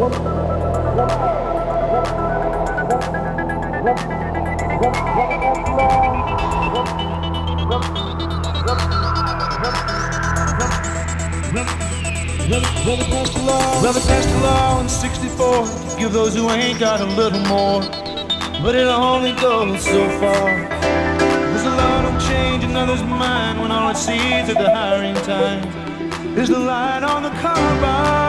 Brother passed a law in 64 to give those who ain't got a little more. But it only goes so far. There's a law don't change another's mind when all it sees at the hiring time is the light on the carbine.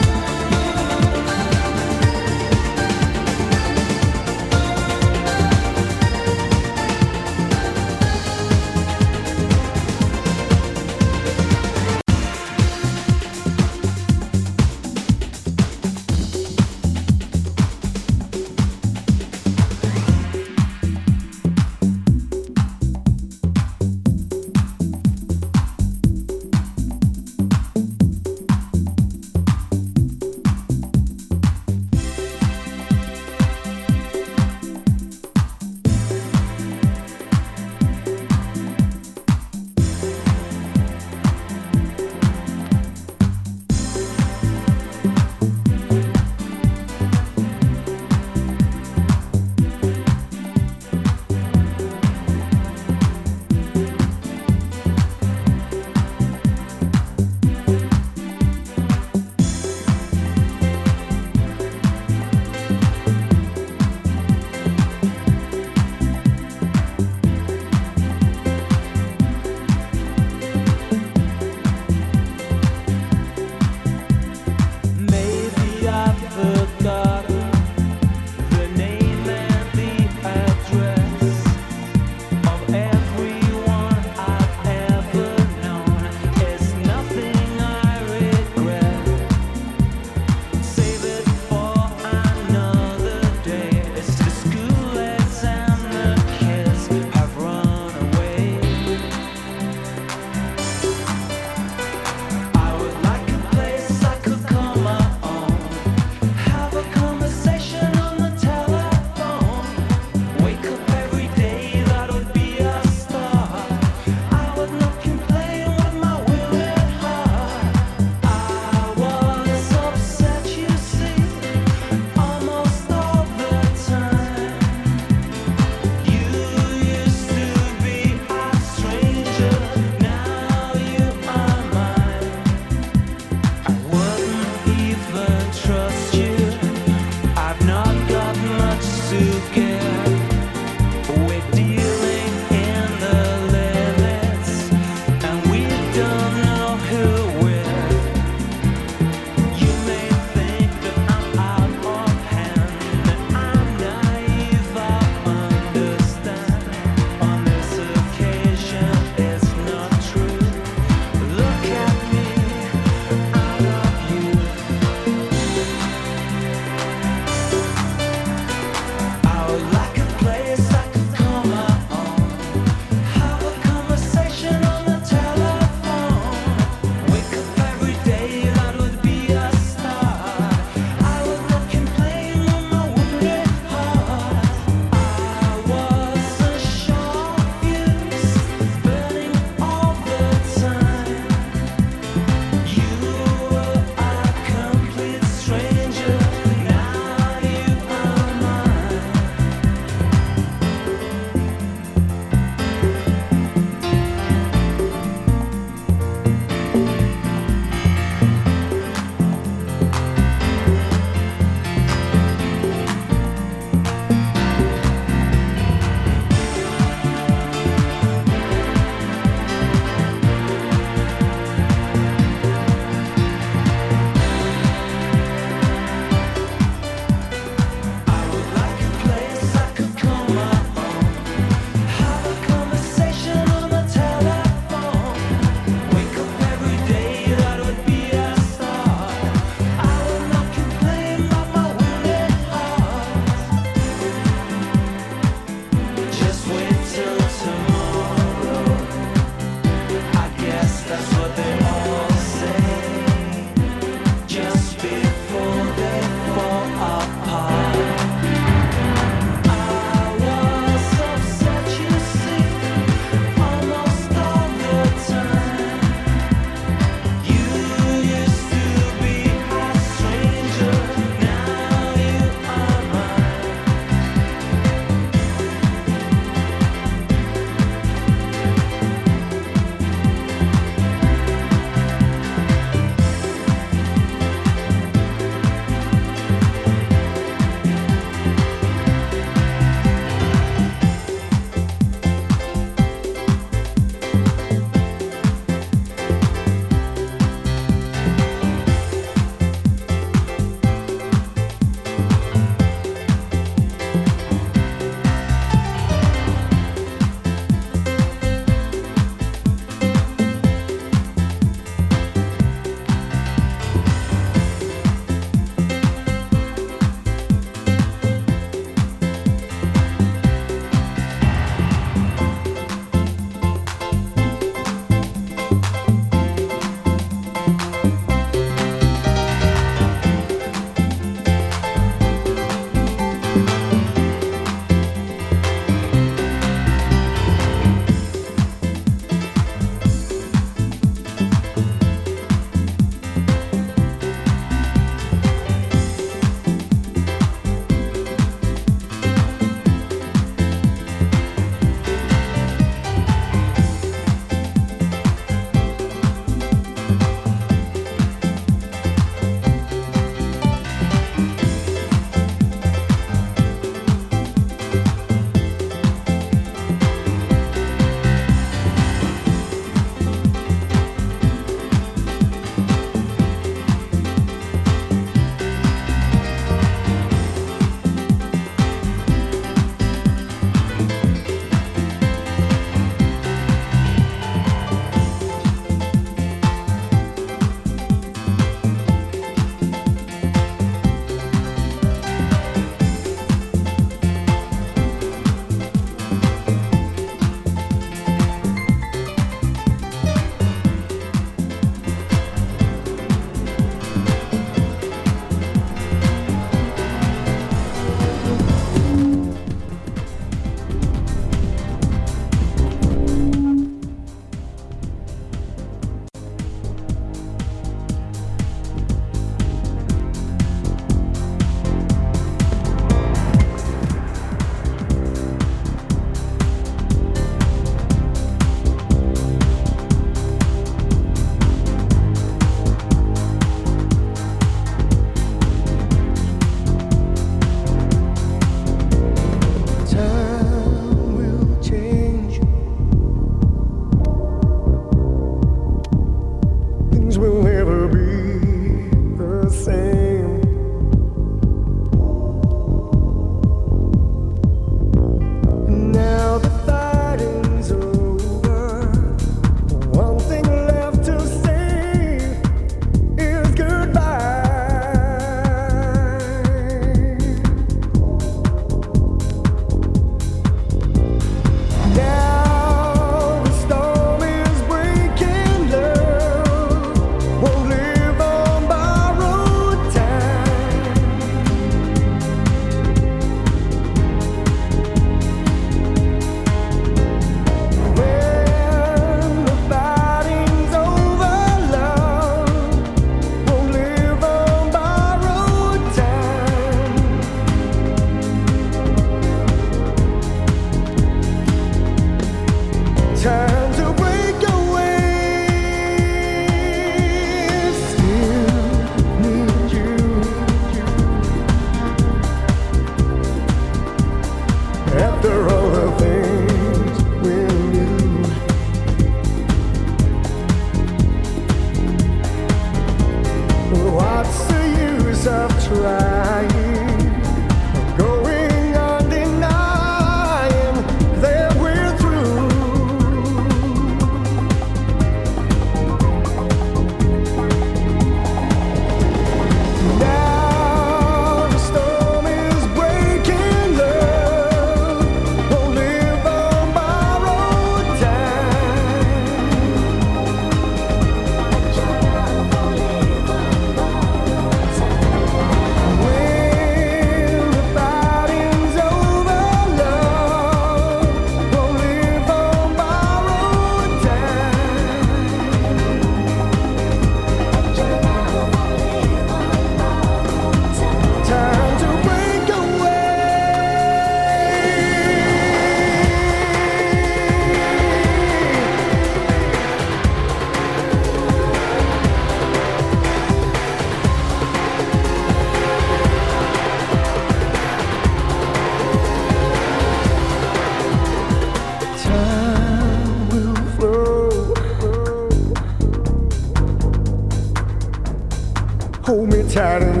tired